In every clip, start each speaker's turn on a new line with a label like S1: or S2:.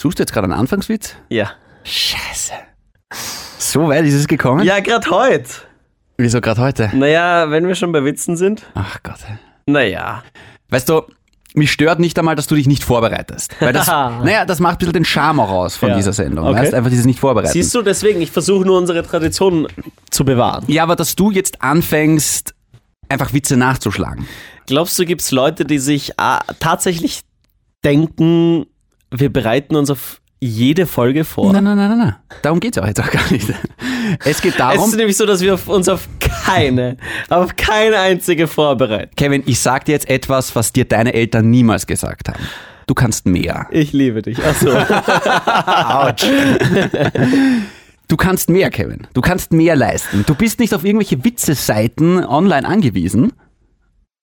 S1: Suchst du jetzt gerade einen Anfangswitz?
S2: Ja.
S1: Scheiße. So weit ist es gekommen?
S2: Ja, gerade heute.
S1: Wieso gerade heute?
S2: Naja, wenn wir schon bei Witzen sind.
S1: Ach Gott.
S2: Naja.
S1: Weißt du, mich stört nicht einmal, dass du dich nicht vorbereitest. Weil das, naja, das macht ein bisschen den Charme auch aus von
S2: Ja.
S1: dieser Sendung.
S2: Okay.
S1: Weißt? Einfach dieses nicht vorbereiten.
S2: Siehst du, deswegen, ich versuche nur unsere Tradition zu bewahren.
S1: Ja, aber dass du jetzt anfängst, einfach Witze nachzuschlagen.
S2: Glaubst du, gibt es Leute, die sich ah, tatsächlich denken, wir bereiten uns auf jede Folge vor?
S1: Nein, nein, nein, nein, nein. Darum geht's auch jetzt auch gar nicht. Es geht
S2: Es
S1: darum,
S2: ist nämlich so, dass wir auf uns auf keine, auf keine einzige vorbereiten.
S1: Kevin, ich sag dir jetzt etwas, was dir deine Eltern niemals gesagt haben. Du kannst mehr.
S2: Ich liebe dich. Achso.
S1: Autsch. Du kannst mehr, Kevin. Du kannst mehr leisten. Du bist nicht auf irgendwelche Witze-Seiten online angewiesen.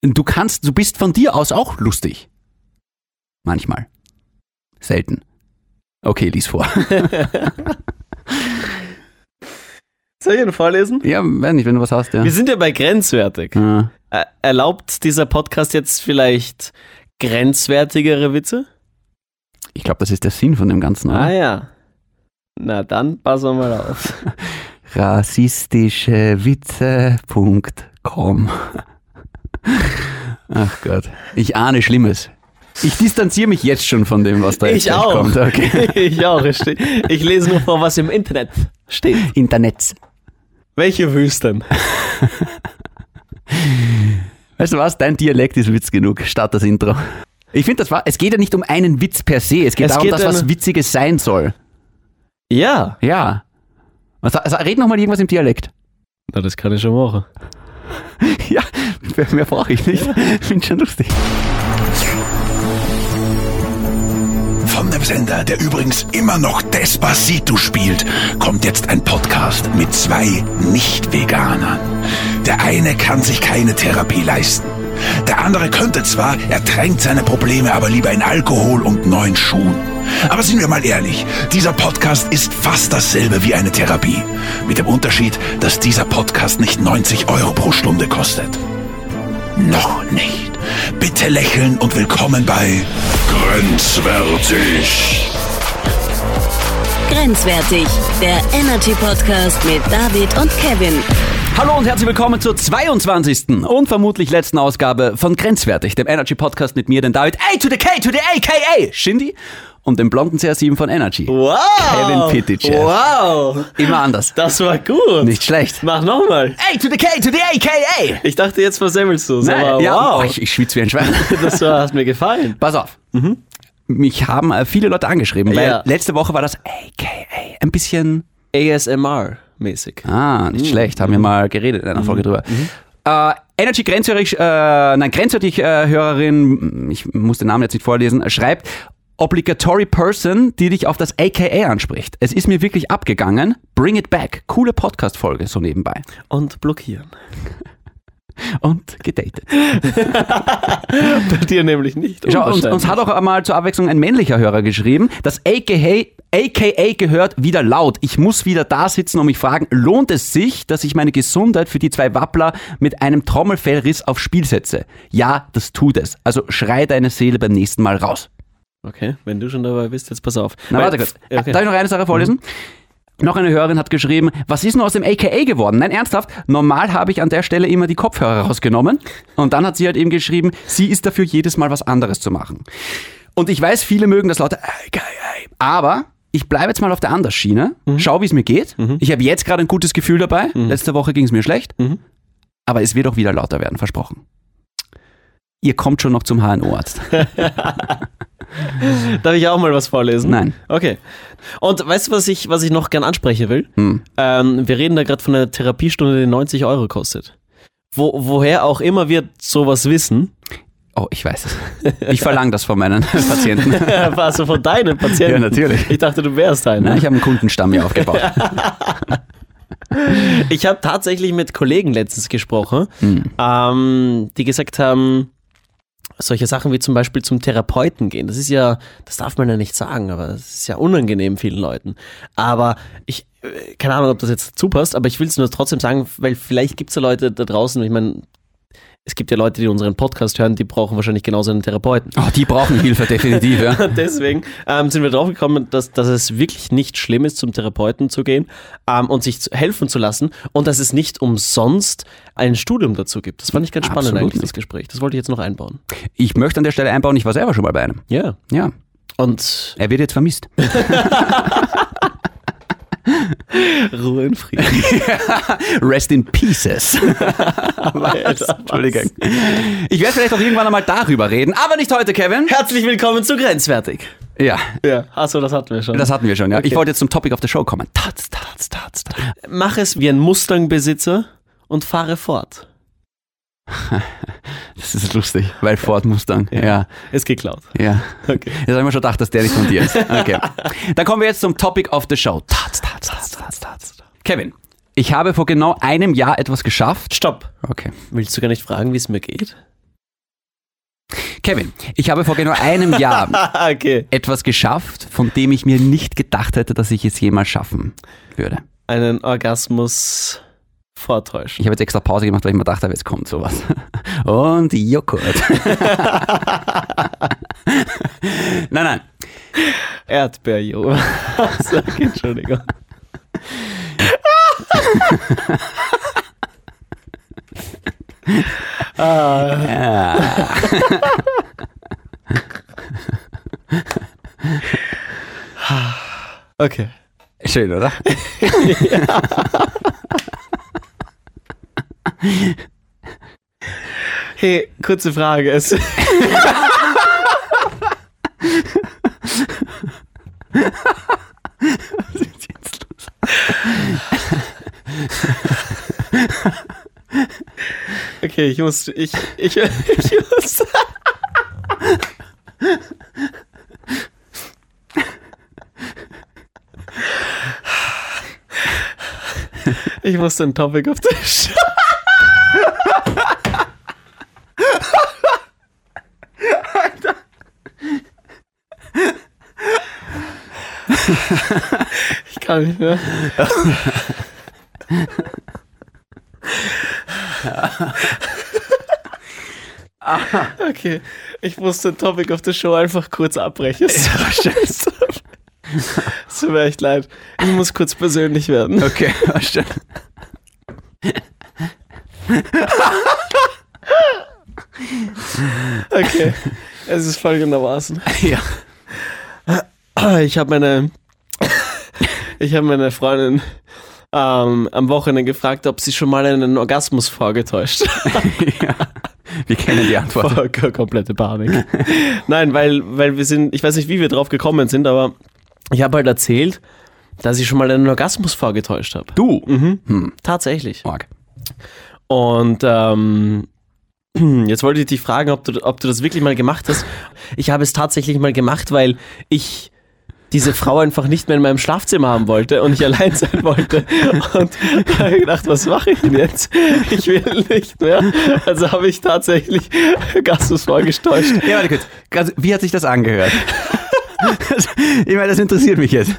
S1: Du kannst, du bist von dir aus auch lustig. Manchmal. Selten. Okay, lies vor.
S2: Soll ich ihn vorlesen?
S1: Ja, weiß nicht, wenn du was hast, ja.
S2: Wir sind ja bei grenzwertig.
S1: ja.
S2: Ä- Erlaubt dieser Podcast jetzt vielleicht grenzwertigere Witze?
S1: Ich glaube, das ist der Sinn von dem Ganzen. Oder?
S2: Ah ja. Na dann passen wir mal auf.
S1: rassistischewitze.com. Ach Gott. Ich ahne Schlimmes. Ich distanziere mich jetzt schon von dem, was da jetzt
S2: Ich auch.
S1: kommt. Okay.
S2: ich auch. Ich lese nur vor, was im Internet steht.
S1: Internet.
S2: Welche Wüsten?
S1: Weißt du was? Dein Dialekt ist Witz genug. Start das Intro. Ich finde, das war. Es geht ja nicht um einen Witz per se. Es geht
S2: Es
S1: darum,
S2: geht
S1: dass was Witziges sein soll.
S2: Ja.
S1: Ja. Also, also red noch mal irgendwas im Dialekt.
S2: Na, das kann ich schon machen.
S1: Ja, mehr, mehr brauche ich nicht. Finde schon lustig.
S3: Von dem Sender, der übrigens immer noch Despacito spielt, kommt jetzt ein Podcast mit zwei Nicht-Veganern. Der eine kann sich keine Therapie leisten. Der andere könnte zwar, er tränkt seine Probleme aber lieber in Alkohol und neuen Schuhen. Aber sind wir mal ehrlich, dieser Podcast ist fast dasselbe wie eine Therapie. Mit dem Unterschied, dass dieser Podcast nicht 90 Euro pro Stunde kostet. Noch nicht. Bitte lächeln und willkommen bei Grenzwertig.
S4: Grenzwertig, der Energy Podcast mit David und Kevin.
S1: Hallo und herzlich willkommen zur 22. und vermutlich letzten Ausgabe von Grenzwertig, dem Energy Podcast mit mir, den David A to the K to the AKA Shindy und dem blonden CR7 von Energy.
S2: Wow.
S1: Kevin Pittich.
S2: Wow.
S1: Immer anders.
S2: Das war gut.
S1: Nicht schlecht.
S2: Mach nochmal.
S1: A to the K to the AKA.
S2: Ich dachte, jetzt versemmelst du es.
S1: Ja,
S2: wow.
S1: oh, ich, ich schwitze wie ein Schwein.
S2: das war, hat mir gefallen.
S1: Pass auf. Mich haben äh, viele Leute angeschrieben, weil
S2: Ja.
S1: letzte Woche war das AKA ein bisschen
S2: ASMR-mäßig.
S1: Ah, nicht schlecht. Haben wir mal geredet in einer Folge drüber. Äh, Energy Grenzwertig, äh, nein, Grenzwertig äh, Hörerin, ich muss den Namen jetzt nicht vorlesen, schreibt, Obligatory Person, die dich auf das AKA anspricht. Es ist mir wirklich abgegangen. Bring it back. Coole Podcast-Folge so nebenbei.
S2: Und blockieren.
S1: Und gedatet.
S2: Bei dir nämlich nicht.
S1: Schau, uns, uns hat auch einmal zur Abwechslung ein männlicher Hörer geschrieben. Das AKA, AKA gehört wieder laut. Ich muss wieder da sitzen und mich fragen, lohnt es sich, dass ich meine Gesundheit für die zwei Wappler mit einem Trommelfellriss aufs Spiel setze? Ja, das tut es. Also schrei deine Seele beim nächsten Mal raus.
S2: Okay, wenn du schon dabei bist, jetzt pass auf.
S1: Na,
S2: Weil-
S1: warte kurz.
S2: Okay.
S1: Darf ich noch eine Sache vorlesen? Noch eine Hörerin hat geschrieben, was ist nur aus dem AKA geworden? Nein, ernsthaft, normal habe ich an der Stelle immer die Kopfhörer rausgenommen und dann hat sie halt eben geschrieben, sie ist dafür jedes Mal was anderes zu machen. Und ich weiß, viele mögen das laute AKA, aber ich bleibe jetzt mal auf der Andersschiene, schau, wie es mir geht. Ich habe jetzt gerade ein gutes Gefühl dabei. Letzte Woche ging es mir schlecht,
S2: Mhm.
S1: aber es wird auch wieder lauter werden, versprochen. Ihr kommt schon noch zum HNO-Arzt.
S2: Darf ich auch mal was vorlesen?
S1: Nein.
S2: Okay. Und weißt du, was ich, was ich noch gern ansprechen will?
S1: Hm.
S2: Ähm, wir reden da gerade von einer Therapiestunde, die 90 Euro kostet. Wo, woher auch immer wir sowas wissen,
S1: Oh, ich weiß es. Ich verlange das von meinen Patienten.
S2: also von deinen Patienten.
S1: Ja, natürlich.
S2: Ich dachte, du wärst einer.
S1: Ich habe einen Kundenstamm hier aufgebaut.
S2: Ich habe tatsächlich mit Kollegen letztens gesprochen,
S1: Hm.
S2: ähm, die gesagt haben, solche Sachen wie zum Beispiel zum Therapeuten gehen, das ist ja, das darf man ja nicht sagen, aber das ist ja unangenehm vielen Leuten. Aber ich, äh, keine Ahnung, ob das jetzt dazu passt, aber ich will es nur trotzdem sagen, weil vielleicht gibt es ja Leute da draußen, ich meine, es gibt ja Leute, die unseren Podcast hören, die brauchen wahrscheinlich genauso einen Therapeuten.
S1: Oh, die brauchen Hilfe, definitiv. Ja.
S2: Deswegen ähm, sind wir drauf gekommen, dass, dass es wirklich nicht schlimm ist, zum Therapeuten zu gehen ähm, und sich helfen zu lassen und dass es nicht umsonst ein Studium dazu gibt. Das fand ich ganz spannend
S1: Absolut
S2: eigentlich, das. Gespräch. Das wollte ich jetzt noch einbauen.
S1: Ich möchte an der Stelle einbauen, ich war selber schon mal bei einem.
S2: Ja.
S1: Ja,
S2: Und
S1: er wird jetzt vermisst.
S2: Ruhe in Frieden.
S1: Rest in Pieces.
S2: Was?
S1: Entschuldigung. Ich werde vielleicht auch irgendwann einmal darüber reden, aber nicht heute, Kevin.
S2: Herzlich willkommen zu Grenzwertig.
S1: Ja,
S2: Ja. Achso, das hatten wir schon.
S1: das hatten wir schon, ja. Ich
S2: Okay.
S1: wollte jetzt zum Topic of the Show kommen. Tats, tats, tats, tats.
S2: Mach es wie ein Mustang-Besitzer und fahre fort.
S1: Das ist lustig, weil Ford Mustang. Ja,
S2: Ist geklaut.
S1: ja.
S2: Okay.
S1: Jetzt habe ich mir schon gedacht, dass der nicht von dir ist. Okay. Dann kommen wir jetzt zum Topic of the Show. Tats, tats, tats, tats, tats. Kevin, ich habe vor genau einem Jahr etwas geschafft.
S2: Stopp.
S1: Okay.
S2: Willst du gar nicht fragen, wie es mir geht?
S1: Kevin, ich habe vor genau einem Jahr
S2: okay.
S1: etwas geschafft, von dem ich mir nicht gedacht hätte, dass ich es jemals schaffen würde.
S2: Einen Orgasmus vortäuschen.
S1: Ich habe jetzt extra Pause gemacht, weil ich mir gedacht habe, jetzt kommt sowas. Und Joghurt. nein, nein.
S2: Erdbeerjo. Sag Entschuldigung. Okay.
S1: Schön, oder?
S2: Hey, kurze Frage. Es Okay, ich muss, ich, ich, ich muss. Ich muss den Topic auf der Show. Kann nicht mehr. Okay, ich muss den Topic of the Show einfach kurz abbrechen. Es tut mir echt leid. Ich muss kurz persönlich werden.
S1: Okay, verstehe.
S2: Okay, es ist folgendermaßen.
S1: Ja.
S2: Ich habe meine, ich habe meine Freundin ähm, am Wochenende gefragt, ob sie schon mal einen Orgasmus vorgetäuscht.
S1: ja. Wir kennen die Antwort.
S2: Voll, komplette Panik. Nein, weil, weil wir sind, ich weiß nicht, wie wir drauf gekommen sind, aber ich habe halt erzählt, dass ich schon mal einen Orgasmus vorgetäuscht habe.
S1: Du.
S2: Mhm. Tatsächlich.
S1: Marc.
S2: Und ähm, jetzt wollte ich dich fragen, ob du, ob du das wirklich mal gemacht hast. Ich habe es tatsächlich mal gemacht, weil ich diese Frau einfach nicht mehr in meinem Schlafzimmer haben wollte und ich allein sein wollte. Und da habe ich gedacht, was mache ich denn jetzt? Ich will nicht mehr. Also habe ich tatsächlich Gastus vorgetäuscht.
S1: Ja, warte kurz. Wie hat sich das angehört? ich meine, das interessiert mich jetzt.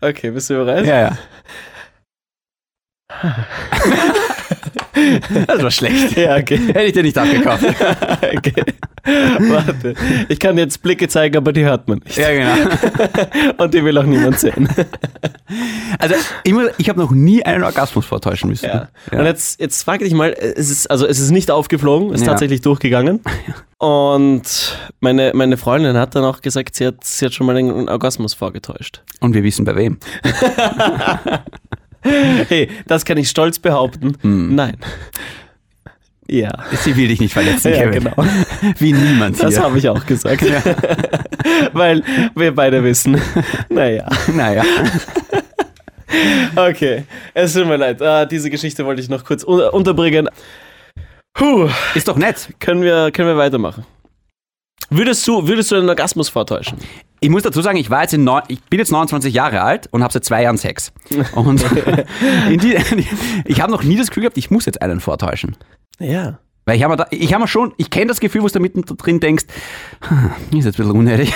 S2: Okay, bist du bereit?
S1: Ja, ja. Das war schlecht.
S2: Ja, okay.
S1: Hätte ich dir nicht abgekauft.
S2: okay. Warte. Ich kann jetzt Blicke zeigen, aber die hört man nicht.
S1: Ja, genau.
S2: Und die will auch niemand sehen.
S1: Also, ich, muss- ich habe noch nie einen Orgasmus vortäuschen müssen.
S2: Ja. Und jetzt, jetzt frage dich mal, es ist, also es ist nicht aufgeflogen, es ist
S1: Ja.
S2: tatsächlich durchgegangen. Und meine, meine Freundin hat dann auch gesagt, sie hat, sie hat schon mal einen Orgasmus vorgetäuscht.
S1: Und wir wissen bei wem.
S2: Hey, das kann ich stolz behaupten. Nein. Ja,
S1: Sie will dich nicht verletzen,
S2: Ja,
S1: Kevin.
S2: genau.
S1: Wie niemand
S2: das
S1: hier.
S2: habe ich auch gesagt. Weil wir beide wissen. Naja,
S1: Naja.
S2: okay. Es tut mir leid. Ah, diese Geschichte wollte ich noch kurz un unterbringen. Puh,
S1: Ist doch nett.
S2: können wir, können wir weitermachen. Würdest du, würdest du einen Orgasmus vortäuschen?
S1: Ich muss dazu sagen, ich war jetzt in neun, ich bin jetzt 29 Jahre alt und habe seit zwei Jahren Sex. Und die, ich habe noch nie das Gefühl gehabt, ich muss jetzt einen vortäuschen.
S2: Ja.
S1: Weil ich habe mir, ich hab mir schon, ich kenne das Gefühl, wo du da mittendrin denkst, ist jetzt ein bisschen unnötig.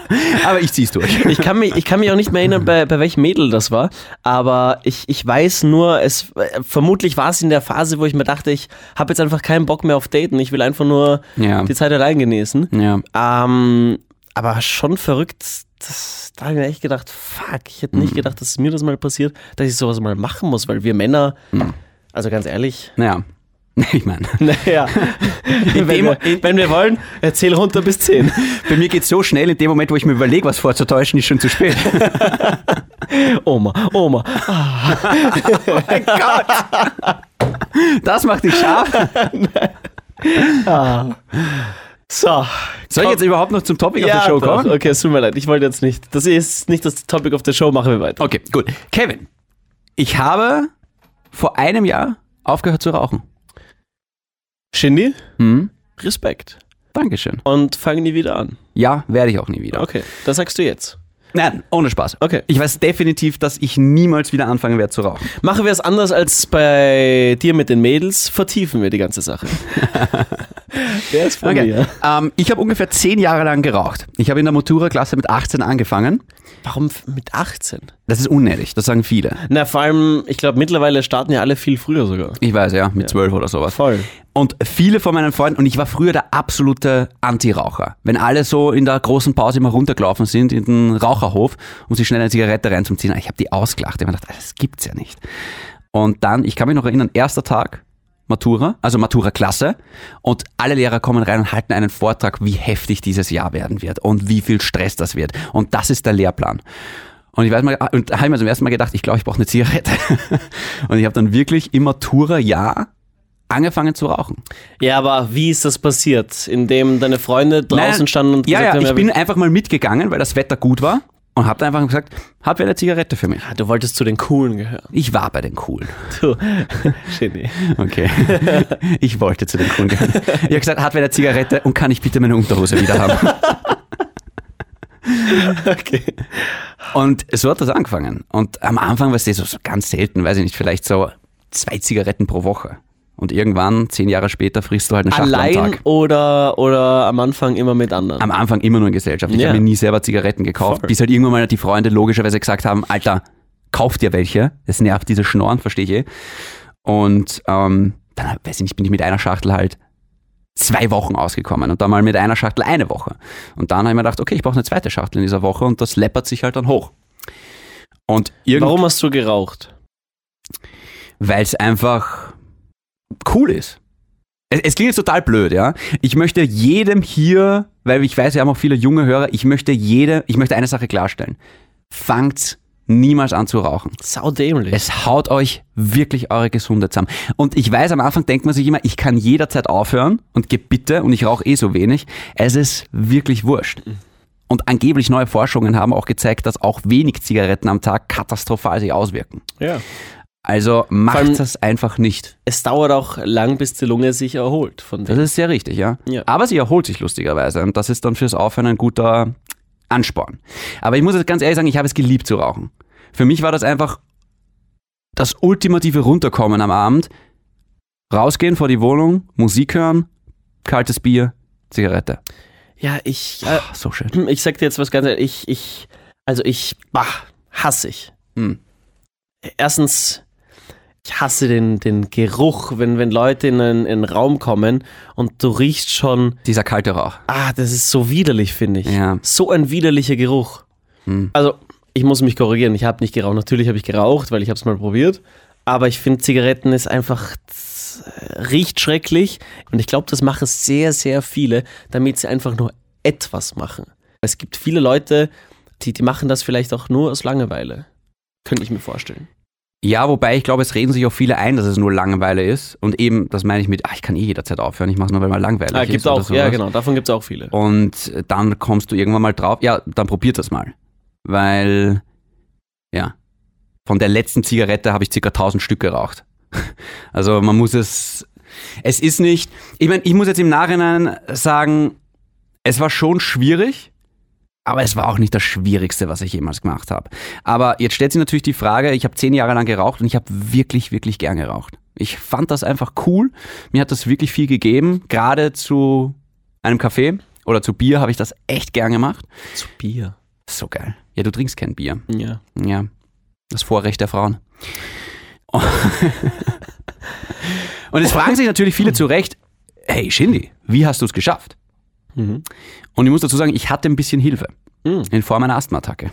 S1: Aber ich zieh's durch.
S2: Ich kann mich, ich kann mich auch nicht mehr erinnern, bei, bei welchem Mädel das war, aber ich, ich weiß nur, es vermutlich war es in der Phase, wo ich mir dachte, ich habe jetzt einfach keinen Bock mehr auf Daten, ich will einfach nur
S1: Ja.
S2: die Zeit allein genießen.
S1: Ja.
S2: Ähm, aber schon verrückt, das, da habe ich mir echt gedacht, fuck, ich hätte
S1: Mhm.
S2: nicht gedacht, dass mir das mal passiert, dass ich sowas mal machen muss, weil wir Männer,
S1: Mhm.
S2: also ganz ehrlich,
S1: Naja. Ich meine,
S2: naja, wenn, wir, wenn wir wollen, erzähl runter bis 10.
S1: bei mir geht's so schnell, in dem Moment, wo ich mir überlege, was vorzutäuschen, ist schon zu spät.
S2: Oma, Oma,
S1: Das macht dich scharf.
S2: So.
S1: Soll ich jetzt überhaupt noch zum Topic of
S2: ja,
S1: the Show
S2: doch.
S1: kommen?
S2: Okay, es tut mir leid, ich wollte jetzt nicht. Das ist nicht das Topic of the Show, machen wir weiter.
S1: Okay, gut. Kevin, ich habe vor einem Jahr aufgehört zu rauchen.
S2: Shindy,
S1: Hm?
S2: Respekt.
S1: Dankeschön.
S2: Und fang nie wieder an.
S1: Ja, werde ich auch nie wieder.
S2: Okay, das sagst du jetzt.
S1: Nein, ohne Spaß.
S2: Okay.
S1: Ich weiß definitiv, dass ich niemals wieder anfangen werde zu rauchen.
S2: Machen wir es anders als bei dir mit den Mädels, vertiefen wir die ganze Sache. Der ist von
S1: Okay.
S2: mir.
S1: Ähm, ich habe ungefähr zehn Jahre lang geraucht. Ich habe in der Matura-Klasse mit 18 angefangen.
S2: Warum mit 18?
S1: Das ist unnötig, das sagen viele.
S2: Na, vor allem, ich glaube, mittlerweile starten ja alle viel früher sogar.
S1: Ich weiß ja, mit zwölf oder sowas.
S2: Voll.
S1: Und viele von meinen Freunden, und ich war früher der absolute Anti-Raucher. Wenn alle so in der großen Pause immer runtergelaufen sind in den Raucherhof, um sich schnell eine Zigarette reinzuziehen, ich habe die ausgelacht. Ich habe mir gedacht, das gibt's ja nicht. Und dann, ich kann mich noch erinnern, erster Tag, Matura, also Matura-Klasse, und alle Lehrer kommen rein und halten einen Vortrag, wie heftig dieses Jahr werden wird und wie viel Stress das wird. Und das ist der Lehrplan. Und ich weiß mal, und da habe ich mir zum ersten Mal gedacht, ich glaube, ich brauche eine Zigarette. Und ich habe dann wirklich im Matura-Jahr angefangen zu rauchen.
S2: Ja, aber wie ist das passiert? Indem deine Freunde draußen
S1: Nein,
S2: standen und
S1: ja,
S2: gesagt
S1: ja,
S2: haben,
S1: ich bin einfach mal mitgegangen, weil das Wetter gut war und habe einfach gesagt, hat wer eine Zigarette für mich?
S2: Ah, du wolltest zu den Coolen gehören.
S1: Ich war bei den Coolen.
S2: Du, Shindy.
S1: Okay. ich wollte zu den Coolen gehören. Ich habe gesagt, hat wer eine Zigarette und kann ich bitte meine Unterhose wieder haben?
S2: Okay.
S1: Und so hat das angefangen. Und am Anfang war es so, so ganz selten, weiß ich nicht, vielleicht so zwei Zigaretten pro Woche. Und irgendwann, zehn Jahre später, frisst du halt eine Schachtel am
S2: Allein
S1: Tag.
S2: oder, oder am Anfang immer mit anderen?
S1: Am Anfang immer nur in Gesellschaft. Ich
S2: Ja.
S1: habe mir nie selber Zigaretten gekauft,
S2: Voll.
S1: bis halt irgendwann mal die Freunde logischerweise gesagt haben, Alter, kauf dir welche. Das nervt diese Schnorren, verstehe ich eh. Und ähm, dann, weiß ich nicht, bin ich mit einer Schachtel halt zwei Wochen ausgekommen und dann mal mit einer Schachtel eine Woche. Und dann habe ich mir gedacht, okay, ich brauche eine zweite Schachtel in dieser Woche und das läppert sich halt dann hoch. Und
S2: Warum hast du geraucht?
S1: weil es einfach cool ist. Es, es klingt jetzt total blöd, ja. Ich möchte jedem hier, weil ich weiß, wir haben auch viele junge Hörer, ich möchte jede, ich möchte eine Sache klarstellen. Fangt niemals an zu rauchen.
S2: Saudämlich.
S1: Es haut euch wirklich eure Gesundheit zusammen. Und ich weiß, am Anfang denkt man sich immer, ich kann jederzeit aufhören und gebitte und ich rauche eh so wenig. Es ist wirklich wurscht. Und angeblich neue Forschungen haben auch gezeigt, dass auch wenig Zigaretten am Tag katastrophal sich auswirken.
S2: Ja.
S1: Also macht das einfach nicht.
S2: Es dauert auch lang, bis die Lunge sich erholt von
S1: Das
S2: dem.
S1: ist sehr richtig, ja.
S2: Ja.
S1: Aber sie erholt sich lustigerweise und das ist dann fürs Aufhören ein guter Ansporn. Aber ich muss jetzt ganz ehrlich sagen, ich habe es geliebt zu rauchen. Für mich war das einfach das ultimative Runterkommen am Abend. Rausgehen vor die Wohnung, Musik hören, kaltes Bier, Zigarette.
S2: Ja, ich, äh,
S1: Ach, so schön.
S2: ich sag dir jetzt was ganz ehrlich, ich, ich, also ich, bah, hasse ich.
S1: Hm.
S2: Erstens, ich hasse den, den Geruch, wenn, wenn Leute in einen, in einen Raum kommen und du riechst schon,
S1: Dieser kalte Rauch.
S2: ah, das ist so widerlich, finde ich.
S1: Ja.
S2: So ein widerlicher Geruch.
S1: Hm.
S2: Also, ich muss mich korrigieren, ich habe nicht geraucht. Natürlich habe ich geraucht, weil ich habe es mal probiert. Aber ich finde, Zigaretten ist einfach, riecht schrecklich. Und ich glaube, das machen sehr, sehr viele, damit sie einfach nur etwas machen. Es gibt viele Leute, die, die machen das vielleicht auch nur aus Langeweile. Könnte ich mir vorstellen.
S1: Ja, wobei ich glaube, es reden sich auch viele ein, dass es nur Langeweile ist. Und eben, das meine ich mit, ach, ich kann eh jederzeit aufhören, ich mache es nur, weil mal langweilig
S2: Ah,
S1: ist.
S2: gibt's
S1: oder
S2: auch, ja genau, davon gibt es auch viele.
S1: Und dann kommst du irgendwann mal drauf, ja, dann probiert das mal. Weil, ja, von der letzten Zigarette habe ich circa 1000 Stück geraucht. Also man muss es, es ist nicht, ich meine, ich muss jetzt im Nachhinein sagen, es war schon schwierig, Aber es war auch nicht das Schwierigste, was ich jemals gemacht habe. Aber jetzt stellt sich natürlich die Frage, ich habe zehn Jahre lang geraucht und ich habe wirklich, wirklich gern geraucht. Ich fand das einfach cool. Mir hat das wirklich viel gegeben. Gerade zu einem Kaffee oder zu Bier habe ich das echt gern gemacht.
S2: Zu Bier.
S1: So geil. Ja, du trinkst kein Bier.
S2: Ja.
S1: Ja, das Vorrecht der Frauen. Und jetzt fragen sich natürlich viele zu Recht, hey Shindy, wie hast du es geschafft?
S2: Mhm.
S1: Und ich muss dazu sagen, ich hatte ein bisschen Hilfe
S2: Mhm.
S1: in Form einer Asthmaattacke.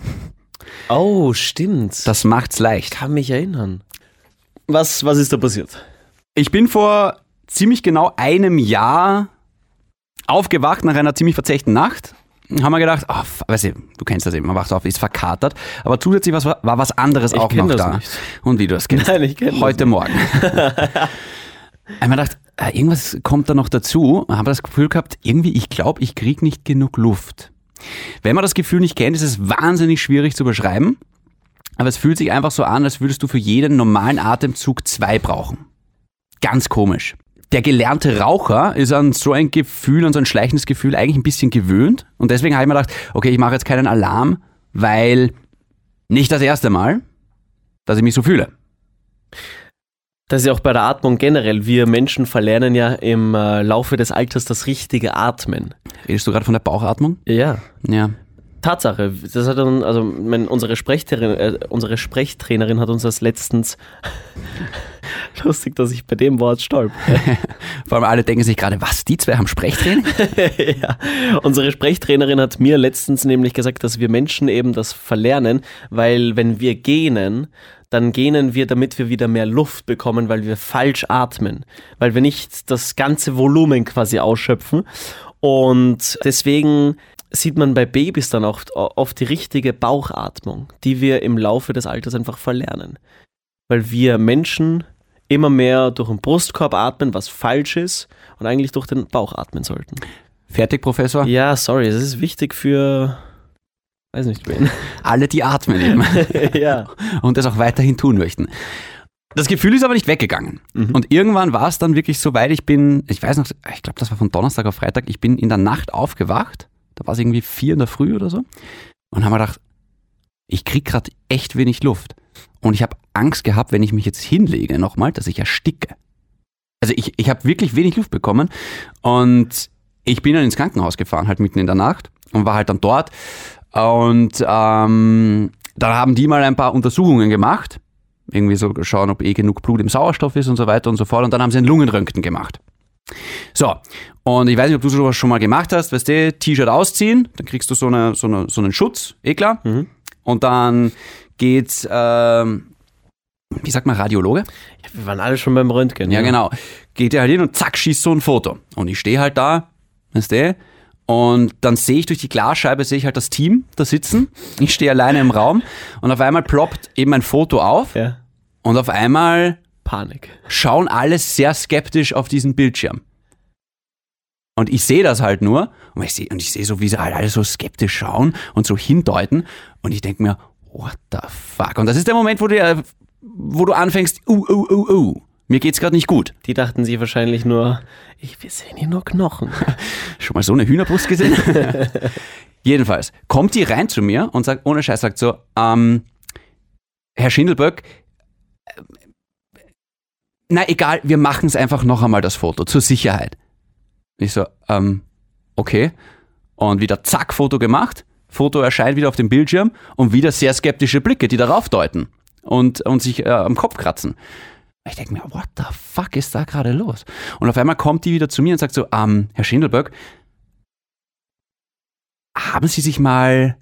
S2: Oh, stimmt.
S1: Das macht's leicht.
S2: kann mich erinnern. Was, was ist da passiert?
S1: Ich bin vor ziemlich genau einem Jahr aufgewacht nach einer ziemlich verzechten Nacht. Haben wir gedacht, oh, weißt du, du kennst das eben, man wacht auf, ist verkatert, aber zusätzlich was, war was anderes auch
S2: kenn
S1: noch
S2: das
S1: da.
S2: nicht.
S1: Und wie du das kennst.
S2: Nein, ich kenn
S1: Heute. Morgen. Einmal gedacht, äh, irgendwas kommt da noch dazu. Habe das Gefühl gehabt, irgendwie, ich glaube, ich kriege nicht genug Luft. Wenn man das Gefühl nicht kennt, ist es wahnsinnig schwierig zu beschreiben. Aber es fühlt sich einfach so an, als würdest du für jeden normalen Atemzug zwei brauchen. Ganz komisch. Der gelernte Raucher ist an so ein Gefühl, an so ein schleichendes Gefühl eigentlich ein bisschen gewöhnt. Und deswegen habe ich mir gedacht, okay, ich mache jetzt keinen Alarm, weil nicht das erste Mal, dass ich mich so fühle.
S2: Das ist ja auch bei der Atmung generell. Wir Menschen verlernen ja im äh, Laufe des Alters das richtige Atmen.
S1: Redest du gerade von der Bauchatmung?
S2: Ja.
S1: Ja.
S2: Tatsache. Das hat dann, also mein, unsere, Sprechtrainerin, äh, unsere Sprechtrainerin hat uns das letztens. Lustig, dass ich bei dem Wort stolper.
S1: Vor allem alle denken sich gerade, was, die zwei haben Sprechtraining?
S2: ja. Unsere Sprechtrainerin hat mir letztens nämlich gesagt, dass wir Menschen eben das verlernen, weil wenn wir gähnen, dann gähnen wir, damit wir wieder mehr Luft bekommen, weil wir falsch atmen, weil wir nicht das ganze Volumen quasi ausschöpfen. Und deswegen sieht man bei Babys dann auch oft die richtige Bauchatmung, die wir im Laufe des Alters einfach verlernen. Weil wir Menschen immer mehr durch den Brustkorb atmen, was falsch ist, und eigentlich durch den Bauch atmen sollten.
S1: Fertig, Professor?
S2: Ja, sorry, das ist wichtig für, weiß nicht wen.
S1: Alle, die atmen eben
S2: ja.
S1: und das auch weiterhin tun möchten. Das Gefühl ist aber nicht weggegangen.
S2: Mhm.
S1: Und irgendwann war es dann wirklich so weit, ich bin, ich weiß noch, ich glaube, das war von Donnerstag auf Freitag, ich bin in der Nacht aufgewacht, da war es irgendwie vier in der Früh oder so, und habe mir gedacht, ich krieg gerade echt wenig Luft. Und ich habe Angst gehabt, wenn ich mich jetzt hinlege nochmal, dass ich ersticke. Also ich, ich habe wirklich wenig Luft bekommen und ich bin dann ins Krankenhaus gefahren, halt mitten in der Nacht und war halt dann dort. Und ähm, dann haben die mal ein paar Untersuchungen gemacht. Irgendwie so schauen, ob eh genug Blut im Sauerstoff ist und so weiter und so fort. Und dann haben sie ein Lungenröntgen gemacht. So, und ich weiß nicht, ob du sowas schon mal gemacht hast, weißt du, T-Shirt ausziehen, dann kriegst du so, eine, so, eine, so einen Schutz, eh klar.
S2: Mhm.
S1: Und dann geht's, ähm, wie sagt man, Radiologe?
S2: Wir waren alle schon beim Röntgen.
S1: Ja, genau. Geht er halt hin und zack, schießt so ein Foto. Und ich stehe halt da, weißt du, und dann sehe ich durch die Glasscheibe, sehe ich halt das Team da sitzen. Ich stehe alleine im Raum und auf einmal ploppt eben ein Foto auf
S2: Ja.
S1: und auf einmal
S2: Panik.
S1: schauen alle sehr skeptisch auf diesen Bildschirm. Und ich sehe das halt nur und ich sehe, und ich sehe so, wie sie halt alle so skeptisch schauen und so hindeuten und ich denke mir, what the fuck? Und das ist der Moment, wo du, äh, wo du anfängst, uh, uh, uh, uh, mir geht's gerade nicht gut.
S2: Die dachten sich wahrscheinlich nur, ich, wir sehen hier nur Knochen.
S1: Schon mal so eine Hühnerbrust gesehen? Jedenfalls kommt die rein zu mir und sagt, ohne Scheiß, sagt so, ähm, Herr Schindelböck, äh, na egal, wir machen es einfach noch einmal das Foto, zur Sicherheit. Ich so, ähm, okay. Und wieder zack, Foto gemacht. Foto erscheint wieder auf dem Bildschirm und wieder sehr skeptische Blicke, die darauf deuten und, und sich äh, am Kopf kratzen. Ich denke mir, what the fuck ist da gerade los? Und auf einmal kommt die wieder zu mir und sagt so, ähm, Herr Schindelböck, haben Sie sich mal.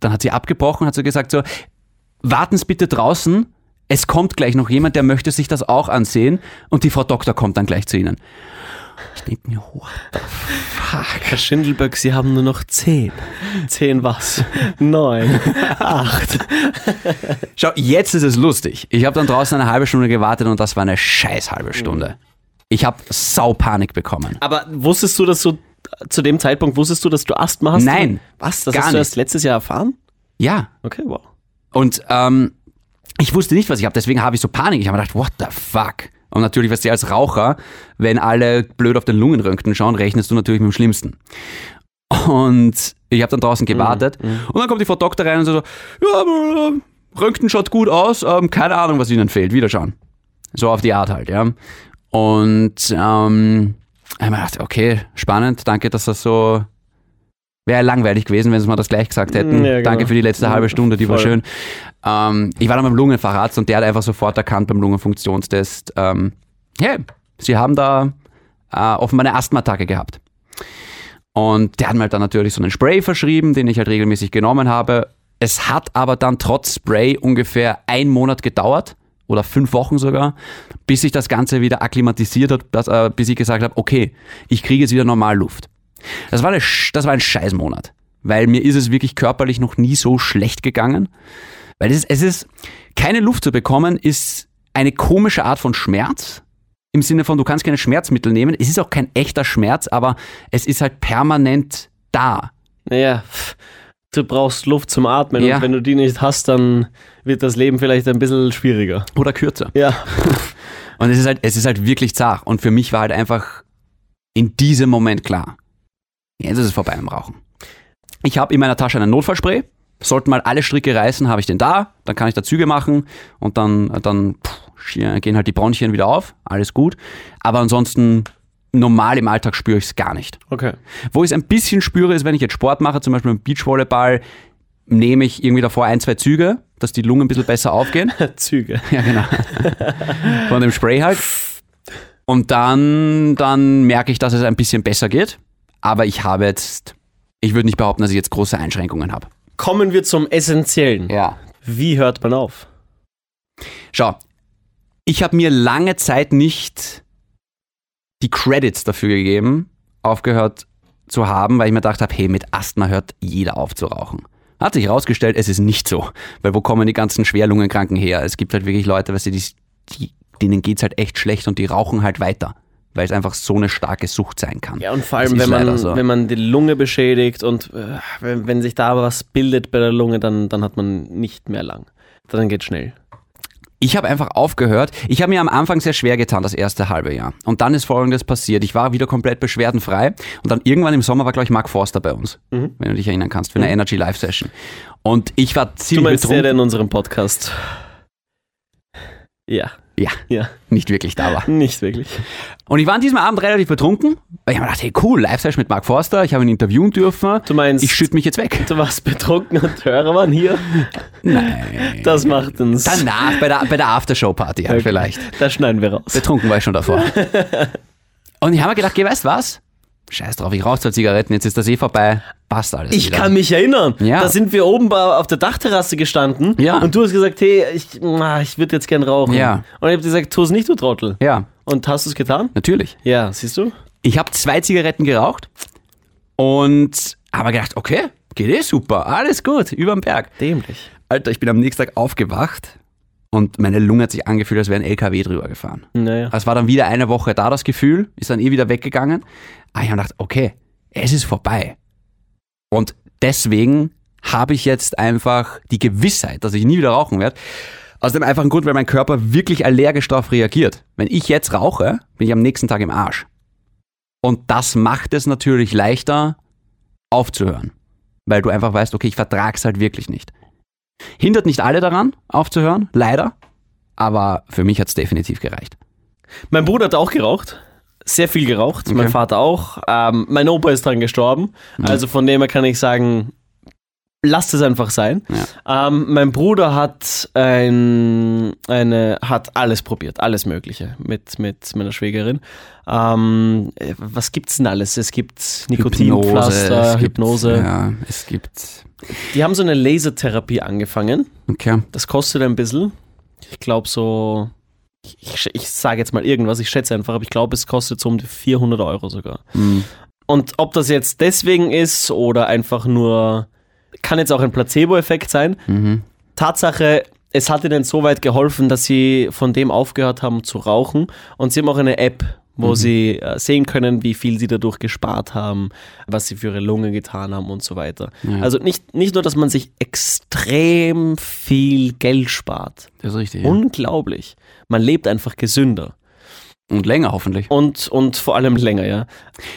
S1: Dann hat sie abgebrochen, hat so gesagt: so, warten Sie bitte draußen, es kommt gleich noch jemand, der möchte sich das auch ansehen und die Frau Doktor kommt dann gleich zu Ihnen. Ich denke mir, what the fuck?
S2: Herr Schindelböck, Sie haben nur noch zehn. Zehn was? Neun. Acht.
S1: Schau, jetzt ist es lustig. Ich habe dann draußen eine halbe Stunde gewartet und das war eine scheiß halbe Stunde. Ich habe Saupanik bekommen.
S2: Aber wusstest du, dass du zu dem Zeitpunkt wusstest du, dass du Asthma hast?
S1: Nein.
S2: Was? Das
S1: Gar
S2: hast du
S1: nicht.
S2: erst letztes Jahr erfahren?
S1: Ja,
S2: Okay, wow.
S1: Und ähm, ich wusste nicht, was ich habe, deswegen habe ich so Panik. Ich habe mir gedacht, what the fuck? Und natürlich, weißt du, als Raucher, wenn alle blöd auf den Lungenröntgen schauen, rechnest du natürlich mit dem Schlimmsten. Und ich habe dann draußen gewartet. Und dann kommt die Frau Doktor rein und so, ja, äh, Röntgen schaut gut aus, ähm, keine Ahnung, was Ihnen fehlt. Wieder schauen. So auf die Art halt, ja. Und ähm, ich hab mir gedacht, okay, spannend, danke, dass das so. Wäre langweilig gewesen, wenn sie mir das gleich gesagt hätten.
S2: Ja, genau.
S1: Danke für die letzte halbe Stunde, die war
S2: Voll.
S1: schön. Ähm, ich war dann beim Lungenfacharzt und der hat einfach sofort erkannt beim Lungenfunktionstest, ähm, hey, Sie haben da äh, offenbar eine Asthma-Attacke gehabt. Und der hat mir halt dann natürlich so einen Spray verschrieben, den ich halt regelmäßig genommen habe. Es hat aber dann trotz Spray ungefähr einen Monat gedauert oder fünf Wochen sogar, bis sich das Ganze wieder akklimatisiert hat, dass, äh, bis ich gesagt habe, okay, ich kriege jetzt wieder normal Luft. Das war, eine, das war ein Scheißmonat, weil mir ist es wirklich körperlich noch nie so schlecht gegangen. Weil es ist, es ist, keine Luft zu bekommen, ist eine komische Art von Schmerz. Im Sinne von, du kannst keine Schmerzmittel nehmen. Es ist auch kein echter Schmerz, aber es ist halt permanent da.
S2: Naja, du brauchst Luft zum Atmen
S1: Ja.
S2: und wenn du die nicht hast, dann wird das Leben vielleicht ein bisschen schwieriger.
S1: Oder kürzer.
S2: Ja.
S1: Und es ist halt, es ist halt wirklich zart. Und für mich war halt einfach in diesem Moment klar, jetzt ist es vorbei im Rauchen. Ich habe in meiner Tasche einen Notfallspray. Sollten mal alle Stricke reißen, habe ich den da. Dann kann ich da Züge machen und dann, dann pff, gehen halt die Bronchien wieder auf. Alles gut. Aber ansonsten normal im Alltag spüre ich es gar nicht.
S2: Okay.
S1: Wo ich es ein bisschen spüre, ist, wenn ich jetzt Sport mache, zum Beispiel im Beachvolleyball, nehme ich irgendwie davor ein, zwei Züge, dass die Lungen ein bisschen besser aufgehen.
S2: Züge.
S1: Ja, genau. Von dem Spray halt. Und dann, dann merke ich, dass es ein bisschen besser geht. Aber ich habe jetzt, ich würde nicht behaupten, dass ich jetzt große Einschränkungen habe.
S2: Kommen wir zum Essentiellen.
S1: Ja.
S2: Wie hört man auf?
S1: Schau, ich habe mir lange Zeit nicht die Credits dafür gegeben, aufgehört zu haben, weil ich mir gedacht habe, hey, mit Asthma hört jeder auf zu rauchen. Hat sich herausgestellt, es ist nicht so. Weil wo kommen die ganzen Schwerlungenkranken her? Es gibt halt wirklich Leute, weißt du, die, die, denen geht's halt echt schlecht und die rauchen halt weiter. Weil es einfach so eine starke Sucht sein kann.
S2: Ja, und vor allem, wenn man,
S1: so.
S2: wenn man die Lunge beschädigt und äh, wenn, wenn sich da was bildet bei der Lunge, dann, dann hat man nicht mehr lang. Dann geht schnell.
S1: Ich habe einfach aufgehört. Ich habe mir am Anfang sehr schwer getan, das erste halbe Jahr. Und dann ist Folgendes passiert. Ich war wieder komplett beschwerdenfrei. Und dann irgendwann im Sommer war, glaube ich, Mark Forster bei uns. Wenn du dich erinnern kannst, für eine Energy Live Session. Und ich war
S2: Du
S1: ziemlich
S2: meinst der,
S1: betrunken.
S2: der in unserem Podcast. Ja,
S1: Ja,
S2: ja,
S1: nicht wirklich da war.
S2: nicht wirklich.
S1: Und ich war an diesem Abend relativ betrunken. Weil ich habe mir gedacht, hey cool, Live Session mit Mark Forster. Ich habe ihn interviewen dürfen.
S2: Du meinst,
S1: Ich schütte mich jetzt weg.
S2: du warst betrunken und Hörer waren hier?
S1: Nein.
S2: Das macht uns.
S1: Danach, bei der, bei der Aftershow-Party halt
S2: Okay.
S1: vielleicht.
S2: Das schneiden wir raus.
S1: Betrunken war ich schon davor. Und ich habe mir gedacht, geh, weißt was? Scheiß drauf, ich rauche zwei Zigaretten, jetzt ist das eh vorbei. Passt alles
S2: Ich
S1: wieder.
S2: kann mich erinnern.
S1: Ja.
S2: Da sind wir oben auf der Dachterrasse gestanden
S1: Ja.
S2: und du hast gesagt, hey, ich, na, ich würde jetzt gern rauchen.
S1: Ja.
S2: Und ich habe gesagt, tu es nicht, du Trottel.
S1: Ja,
S2: Und hast du es getan?
S1: natürlich.
S2: Ja, siehst du?
S1: Ich habe zwei Zigaretten geraucht und habe gedacht, okay, geht eh super, alles gut, überm Berg.
S2: Dämlich.
S1: Alter, ich bin am nächsten Tag aufgewacht und meine Lunge hat sich angefühlt, als wäre ein LKW drüber gefahren.
S2: Naja.
S1: Es war dann wieder eine Woche da, das Gefühl, ist dann eh wieder weggegangen. Aber ich habe gedacht, okay, es ist vorbei. Und deswegen habe ich jetzt einfach die Gewissheit, dass ich nie wieder rauchen werde. Aus dem einfachen Grund, weil mein Körper wirklich allergisch darauf reagiert. Wenn ich jetzt rauche, bin ich am nächsten Tag im Arsch. Und das macht es natürlich leichter, aufzuhören. Weil du einfach weißt, okay, ich vertrag's halt wirklich nicht. Hindert nicht alle daran, aufzuhören, leider. Aber für mich hat's definitiv gereicht.
S2: Mein Bruder hat auch geraucht. Sehr viel geraucht. Mein
S1: Okay.
S2: Vater auch. Ähm, mein Opa ist dran gestorben.
S1: Mhm.
S2: Also von dem her kann ich sagen, lasst es einfach sein. Ähm, mein Bruder hat ein, eine, hat alles probiert, alles Mögliche mit, mit meiner Schwägerin. Ähm, äh, was gibt's denn alles? Es gibt Nikotinpflaster,
S1: es gibt-
S2: Hypnose.
S1: Ja, es gibt.
S2: Die haben so eine Lasertherapie angefangen.
S1: Okay.
S2: Das kostet ein bisschen. Ich glaube so, ich, ich, sage jetzt mal irgendwas, ich schätze einfach, aber ich glaube, es kostet so um die 400 Euro sogar.
S1: Mhm.
S2: Und ob das jetzt deswegen ist oder einfach nur, kann jetzt auch ein Placebo-Effekt sein.
S1: Mhm.
S2: Tatsache, es hat ihnen so weit geholfen, dass sie von dem aufgehört haben zu rauchen. Und sie haben auch eine App, wo sie äh, sehen können, wie viel sie dadurch gespart haben, was sie für ihre Lunge getan haben und so weiter.
S1: Ja.
S2: Also nicht, nicht nur, dass man sich extrem viel Geld spart.
S1: Das ist richtig.
S2: Unglaublich. Man lebt einfach gesünder.
S1: Und länger hoffentlich.
S2: Und, und vor allem länger, ja.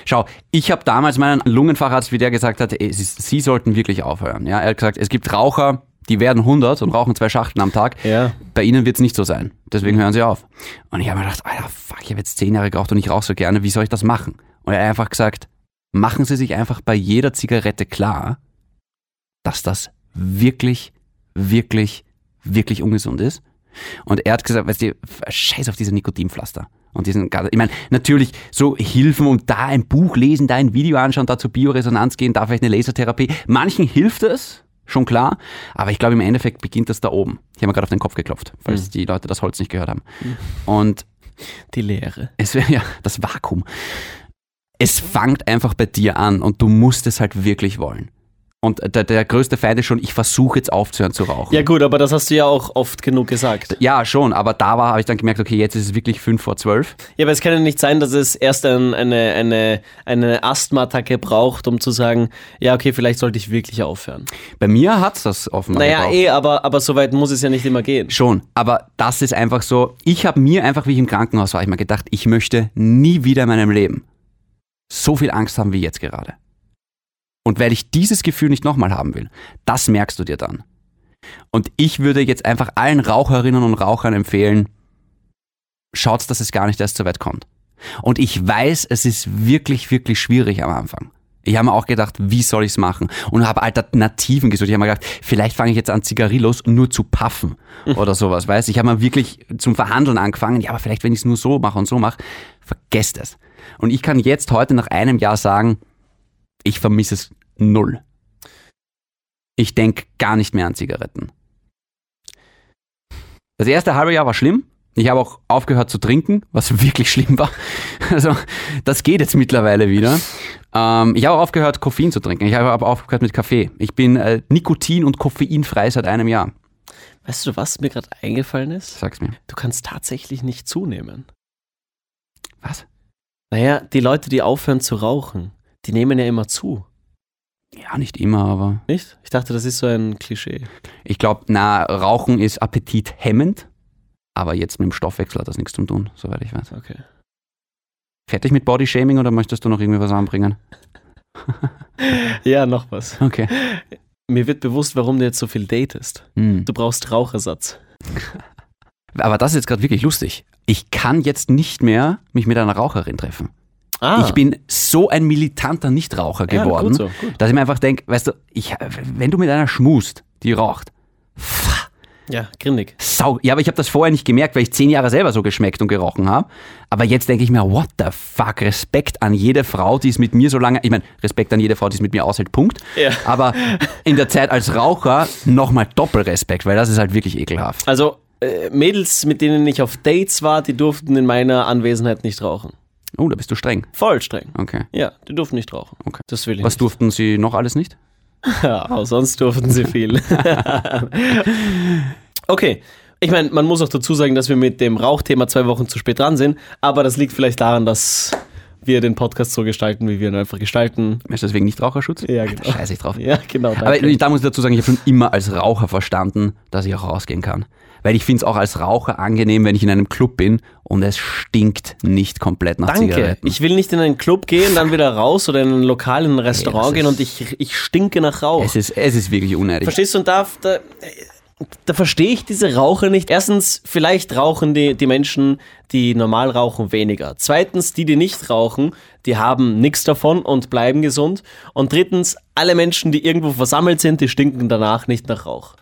S1: Schau, ich habe damals meinen Lungenfacharzt, wie der gesagt hat, ey, sie, sie sollten wirklich aufhören. Ja, er hat gesagt, es gibt Raucher, die werden 100 und rauchen zwei Schachteln am Tag.
S2: Ja.
S1: Bei ihnen wird es nicht so sein. Deswegen hören sie auf. Und ich habe mir gedacht, Alter, fuck, ich habe jetzt zehn Jahre geraucht und ich rauche so gerne, wie soll ich das machen? Und er hat einfach gesagt, machen Sie sich einfach bei jeder Zigarette klar, dass das wirklich, wirklich, wirklich ungesund ist. Und er hat gesagt, weißt du, scheiß auf diese Nikotinpflaster. Und diesen, ich meine, natürlich so Hilfen und da ein Buch lesen, da ein Video anschauen, da zur Bioresonanz gehen, da vielleicht eine Lasertherapie. Manchen hilft es, schon klar, aber ich glaube im Endeffekt beginnt das da oben. Ich habe mir gerade auf den Kopf geklopft, falls die Leute das Holz nicht gehört haben. Und
S2: Die Leere.
S1: es wäre ja das Vakuum. Es fängt einfach bei dir an und du musst es halt wirklich wollen. Und der, der größte Feind ist schon, ich versuche jetzt aufzuhören zu rauchen.
S2: Ja gut, aber das hast du ja auch oft genug gesagt.
S1: Ja, schon, aber da war, habe ich dann gemerkt, okay, jetzt ist es wirklich 5 vor 12.
S2: Ja, aber es kann ja nicht sein, dass es erst ein, eine, eine, eine Asthma-Attacke braucht, um zu sagen, ja, okay, vielleicht sollte ich wirklich aufhören.
S1: Bei mir hat es das offenbar
S2: Naja,
S1: gebraucht.
S2: eh, aber, aber so weit muss es ja nicht immer gehen.
S1: Schon, aber das ist einfach so, ich habe mir einfach, wie ich im Krankenhaus war, ich mir gedacht, ich möchte nie wieder in meinem Leben so viel Angst haben wie jetzt gerade. Und weil ich dieses Gefühl nicht nochmal haben will, das merkst du dir dann. Und ich würde jetzt einfach allen Raucherinnen und Rauchern empfehlen, schaut, dass es gar nicht erst so weit kommt. Und ich weiß, es ist wirklich, wirklich schwierig am Anfang. Ich habe mir auch gedacht, wie soll ich es machen? Und habe Alternativen gesucht. Ich habe mir gedacht, vielleicht fange ich jetzt an, Zigarillos nur zu puffen oder sowas. Weißt? Ich habe mal wirklich zum Verhandeln angefangen. Ja, aber vielleicht, wenn ich es nur so mache und so mache, vergesst es. Und ich kann jetzt heute nach einem Jahr sagen, ich vermisse es null. Ich denke gar nicht mehr an Zigaretten. Das erste halbe Jahr war schlimm. Ich habe auch aufgehört zu trinken, was wirklich schlimm war. Also, das geht jetzt mittlerweile wieder. Ähm, ich habe auch aufgehört, Koffein zu trinken. Ich habe aber aufgehört mit Kaffee. Ich bin äh, Nikotin- und koffeinfrei seit einem Jahr.
S2: Weißt du, was mir gerade eingefallen ist?
S1: Sag's mir.
S2: Du kannst tatsächlich nicht zunehmen.
S1: Was?
S2: Naja, die Leute, die aufhören zu rauchen, die nehmen ja immer zu.
S1: Ja, nicht immer, aber
S2: Nicht? Ich dachte, das ist so ein Klischee.
S1: ich glaube, na, Rauchen ist appetithemmend. Aber jetzt mit dem Stoffwechsel hat das nichts zu tun, soweit ich weiß.
S2: Okay.
S1: Fertig mit Bodyshaming oder möchtest du noch irgendwie was anbringen?
S2: Ja, noch was.
S1: Okay.
S2: Mir wird bewusst, warum du jetzt so viel datest.
S1: Hm.
S2: Du brauchst Rauchersatz.
S1: Aber das ist jetzt gerade wirklich lustig. Ich kann jetzt nicht mehr mich mit einer Raucherin treffen.
S2: Ah,
S1: Ich bin so ein militanter Nichtraucher
S2: Ja,
S1: geworden,
S2: gut so, gut.
S1: dass ich mir einfach denke, weißt du, ich, wenn du mit einer schmust, die raucht,
S2: ja, grindig.
S1: sau, ja, aber ich habe das vorher nicht gemerkt, weil ich zehn Jahre selber so geschmeckt und gerochen habe. Aber jetzt denke ich mir, what the fuck, Respekt an jede Frau, die es mit mir so lange, ich meine, Respekt an jede Frau, die es mit mir aushält, Punkt.
S2: Ja.
S1: Aber in der Zeit als Raucher nochmal Doppelrespekt, weil das ist halt wirklich ekelhaft.
S2: Also, äh, Mädels, mit denen ich auf Dates war, die durften in meiner Anwesenheit nicht rauchen.
S1: Oh, da bist du streng.
S2: Voll streng.
S1: Okay.
S2: Ja, die durften nicht rauchen.
S1: Okay.
S2: Das will ich
S1: Was
S2: nicht.
S1: durften sie noch alles nicht?
S2: Ja, auch sonst durften sie viel. okay. Ich meine, man muss auch dazu sagen, dass wir mit dem Rauchthema zwei Wochen zu spät dran sind, aber das liegt vielleicht daran, dass wir den Podcast so gestalten, wie wir ihn einfach gestalten.
S1: Ist deswegen nicht Raucherschutz?
S2: Ja, genau.
S1: Scheiße ich drauf.
S2: Ja, genau.
S1: Aber
S2: danke.
S1: da muss ich dazu sagen, ich habe schon immer als Raucher verstanden, dass ich auch rausgehen kann. Weil ich finde es auch als Raucher angenehm, wenn ich in einem Club bin und es stinkt nicht komplett nach
S2: Danke.
S1: Zigaretten.
S2: Ich will nicht in einen Club gehen, dann wieder raus oder in ein Lokal, in ein Restaurant
S1: das
S2: gehen und ich, ich stinke nach Rauch.
S1: es, ist, es ist wirklich unnötig.
S2: Verstehst du? Und da, da, da verstehe ich diese Raucher nicht. Erstens, vielleicht rauchen die, die Menschen, die normal rauchen, weniger. Zweitens, die, die nicht rauchen, die haben nichts davon und bleiben gesund. Und drittens, alle Menschen, die irgendwo versammelt sind, die stinken danach nicht nach Rauch.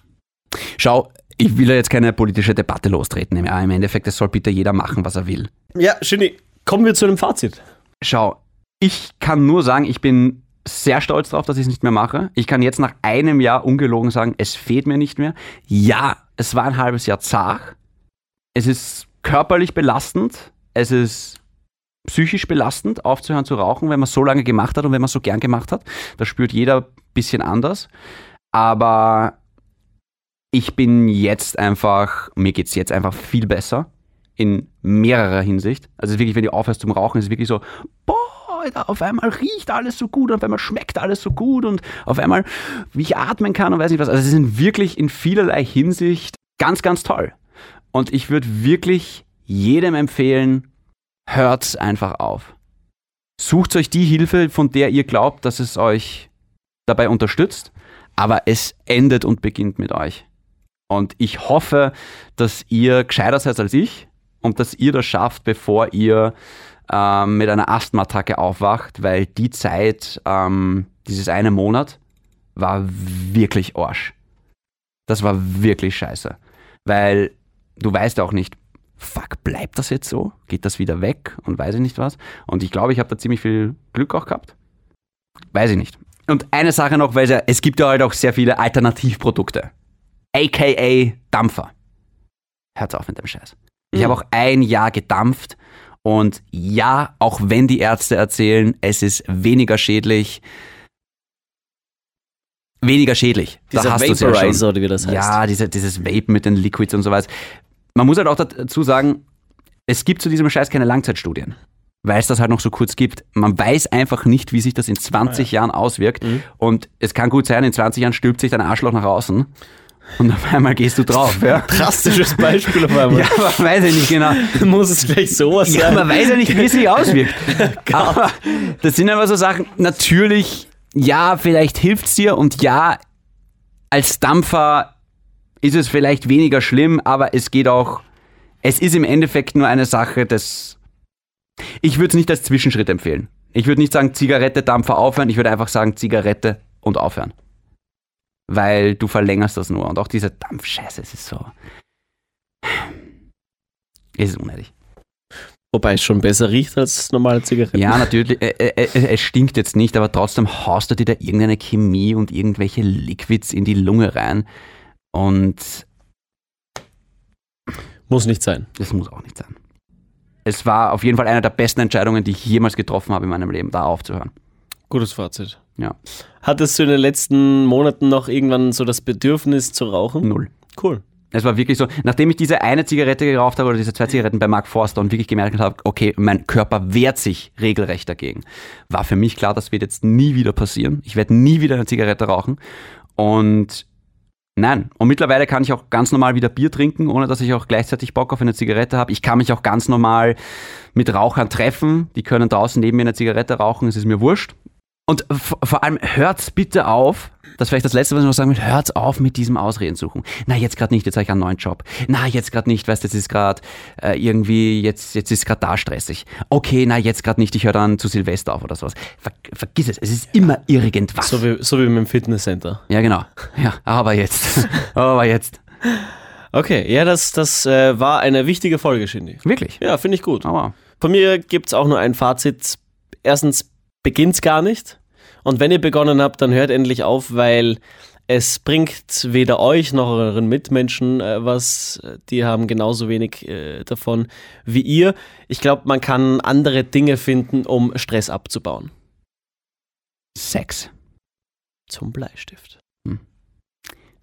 S1: Schau, ich will ja jetzt keine politische Debatte lostreten. Ja, Im Endeffekt, es soll bitte jeder machen, was er will.
S2: Ja, Schöni, kommen wir zu einem Fazit.
S1: Schau, ich kann nur sagen, ich bin sehr stolz darauf, dass ich es nicht mehr mache. Ich kann jetzt nach einem Jahr ungelogen sagen, es fehlt mir nicht mehr. Ja, es war ein halbes Jahr zart. Es ist körperlich belastend. Es ist psychisch belastend, aufzuhören zu rauchen, wenn man es so lange gemacht hat und wenn man es so gern gemacht hat. Das spürt jeder ein bisschen anders. Aber ich bin jetzt einfach, mir geht es jetzt einfach viel besser in mehrerer Hinsicht. Also es wirklich, wenn du aufhörst zum Rauchen, ist es wirklich so, boah, auf einmal riecht alles so gut, auf einmal schmeckt alles so gut und auf einmal, wie ich atmen kann und weiß nicht was. Also sie sind wirklich in vielerlei Hinsicht ganz, ganz toll. Und ich würde wirklich jedem empfehlen, hört's einfach auf. Sucht euch die Hilfe, von der ihr glaubt, dass es euch dabei unterstützt, aber es endet und beginnt mit euch. Und ich hoffe, dass ihr gescheiter seid als ich und dass ihr das schafft, bevor ihr ähm, mit einer Asthma-Attacke aufwacht, weil die Zeit, ähm, dieses eine Monat, war wirklich Arsch. Das war wirklich scheiße. Weil du weißt auch nicht, fuck, bleibt das jetzt so? Geht das wieder weg? Und weiß ich nicht was. Und ich glaube, ich habe da ziemlich viel Glück auch gehabt. Weiß ich nicht. Und eine Sache noch, weil es, ja, es gibt ja halt auch sehr viele Alternativprodukte. AKA Dampfer. Hört auf mit dem Scheiß. Ich habe auch ein Jahr gedampft und ja, auch wenn die Ärzte erzählen, es ist weniger schädlich, weniger schädlich. Da
S2: Dieser
S1: hast du's ja schon.
S2: Vaporizer, oder wie das heißt.
S1: Ja, diese, dieses Vape mit den Liquids und so was. Man muss halt auch dazu sagen, es gibt zu diesem Scheiß keine Langzeitstudien. Weil es das halt noch so kurz gibt. Man weiß einfach nicht, wie sich das in 20 Jahren auswirkt. Und es kann gut sein, in 20 Jahren stülpt sich dein Arschloch nach außen. Und auf einmal gehst du drauf. Ja,
S2: Drastisches Beispiel auf einmal.
S1: ja aber weiß ich nicht genau.
S2: Muss es gleich sowas
S1: Ja,
S2: sein?
S1: man weiß ja nicht, wie es sich auswirkt. Aber das sind aber so Sachen, natürlich, ja, vielleicht hilft's dir und ja, als Dampfer ist es vielleicht weniger schlimm, aber es geht auch, es ist im Endeffekt nur eine Sache des, ich würde es nicht als Zwischenschritt empfehlen. Ich würde nicht sagen Zigarette, Dampfer aufhören, ich würde einfach sagen Zigarette und aufhören. Weil du verlängerst das nur und auch diese Dampfscheiße, es ist so, es ist unnötig.
S2: Wobei es schon besser riecht als normale Zigaretten.
S1: Ja, natürlich. Äh, äh, äh, es stinkt jetzt nicht, aber trotzdem haust du dir da irgendeine Chemie und irgendwelche Liquids in die Lunge rein. Und
S2: Muss nicht sein.
S1: das muss auch nicht sein. Es war auf jeden Fall eine der besten Entscheidungen, die ich jemals getroffen habe in meinem Leben, da aufzuhören.
S2: Gutes Fazit.
S1: Ja,
S2: Hattest du in den letzten Monaten noch irgendwann so das Bedürfnis zu rauchen?
S1: null.
S2: Cool.
S1: Es war wirklich so, nachdem ich diese eine Zigarette geraucht habe oder diese zwei Zigaretten bei Mark Forster und wirklich gemerkt habe, okay, mein Körper wehrt sich regelrecht dagegen, war für mich klar, das wird jetzt nie wieder passieren. Ich werde nie wieder eine Zigarette rauchen. Und nein, und mittlerweile kann ich auch ganz normal wieder Bier trinken, ohne dass ich auch gleichzeitig Bock auf eine Zigarette habe. Ich kann mich auch ganz normal mit Rauchern treffen. Die können draußen neben mir eine Zigarette rauchen, es ist mir wurscht. Und vor allem hört's bitte auf, das ist vielleicht das Letzte, was ich noch sagen will, hört's auf mit diesem Ausreden suchen. Na, jetzt gerade nicht, jetzt habe ich einen neuen Job. Na, jetzt gerade nicht, weißt du, jetzt ist gerade äh, irgendwie, jetzt, jetzt ist gerade da stressig. Okay, na, jetzt gerade nicht, ich höre dann zu Silvester auf oder sowas. Ver vergiss es, es ist immer irgendwas.
S2: So wie, so wie mit dem Fitnesscenter.
S1: ja, genau. Ja, aber jetzt. aber jetzt.
S2: Okay, ja, das, das äh, war eine wichtige Folge, Shindy.
S1: Wirklich.
S2: Ja, finde ich gut.
S1: Aber
S2: Von mir gibt es auch nur ein Fazit. Erstens, beginnt's gar nicht. Und wenn ihr begonnen habt, dann hört endlich auf, weil es bringt weder euch noch euren Mitmenschen äh, was. Die haben genauso wenig äh, davon wie ihr. Ich glaube, man kann andere Dinge finden, um Stress abzubauen.
S1: Sex.
S2: Zum Bleistift.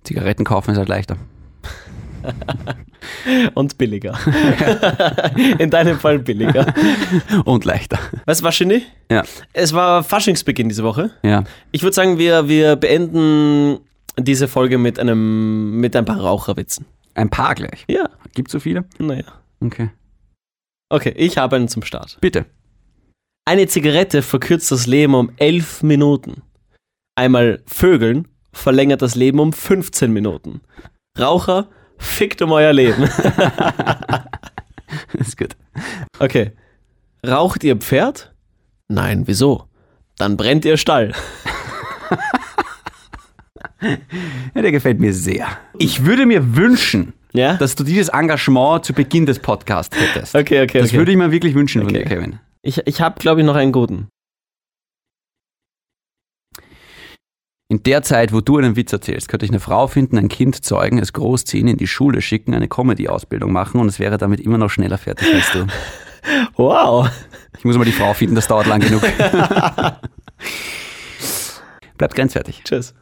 S1: Zigaretten kaufen ist halt leichter.
S2: Und billiger. In deinem Fall billiger.
S1: Und leichter.
S2: Weißt du was, Shindy?
S1: Ja.
S2: Es war Faschingsbeginn diese Woche.
S1: Ja.
S2: Ich würde sagen, wir, wir beenden diese Folge mit einem mit ein paar Raucherwitzen.
S1: Ein paar gleich.
S2: Ja,
S1: Gibt's so viele?
S2: naja.
S1: Okay.
S2: Okay, ich habe einen zum Start.
S1: Bitte.
S2: Eine Zigarette verkürzt das Leben um 11 Minuten. Einmal Vögeln verlängert das Leben um 15 Minuten. Raucher, fickt um euer Leben.
S1: ist gut.
S2: Okay. Raucht ihr Pferd? Nein, wieso? Dann brennt ihr Stall.
S1: Ja, der gefällt mir sehr. Ich würde mir wünschen,
S2: Ja?
S1: dass du dieses Engagement zu Beginn des Podcasts hättest.
S2: okay, okay,
S1: Das
S2: okay.
S1: würde ich mir wirklich wünschen von
S2: Okay.
S1: dir, Kevin.
S2: ich ich habe, glaube ich, noch einen guten.
S1: In der Zeit, wo du einen Witz erzählst, könnte ich eine Frau finden, ein Kind zeugen, es großziehen, in die Schule schicken, eine Comedy-Ausbildung machen und es wäre damit immer noch schneller fertig als du.
S2: Wow.
S1: Ich muss mal die Frau finden, das dauert lang genug. Bleibt grenzwertig.
S2: Tschüss.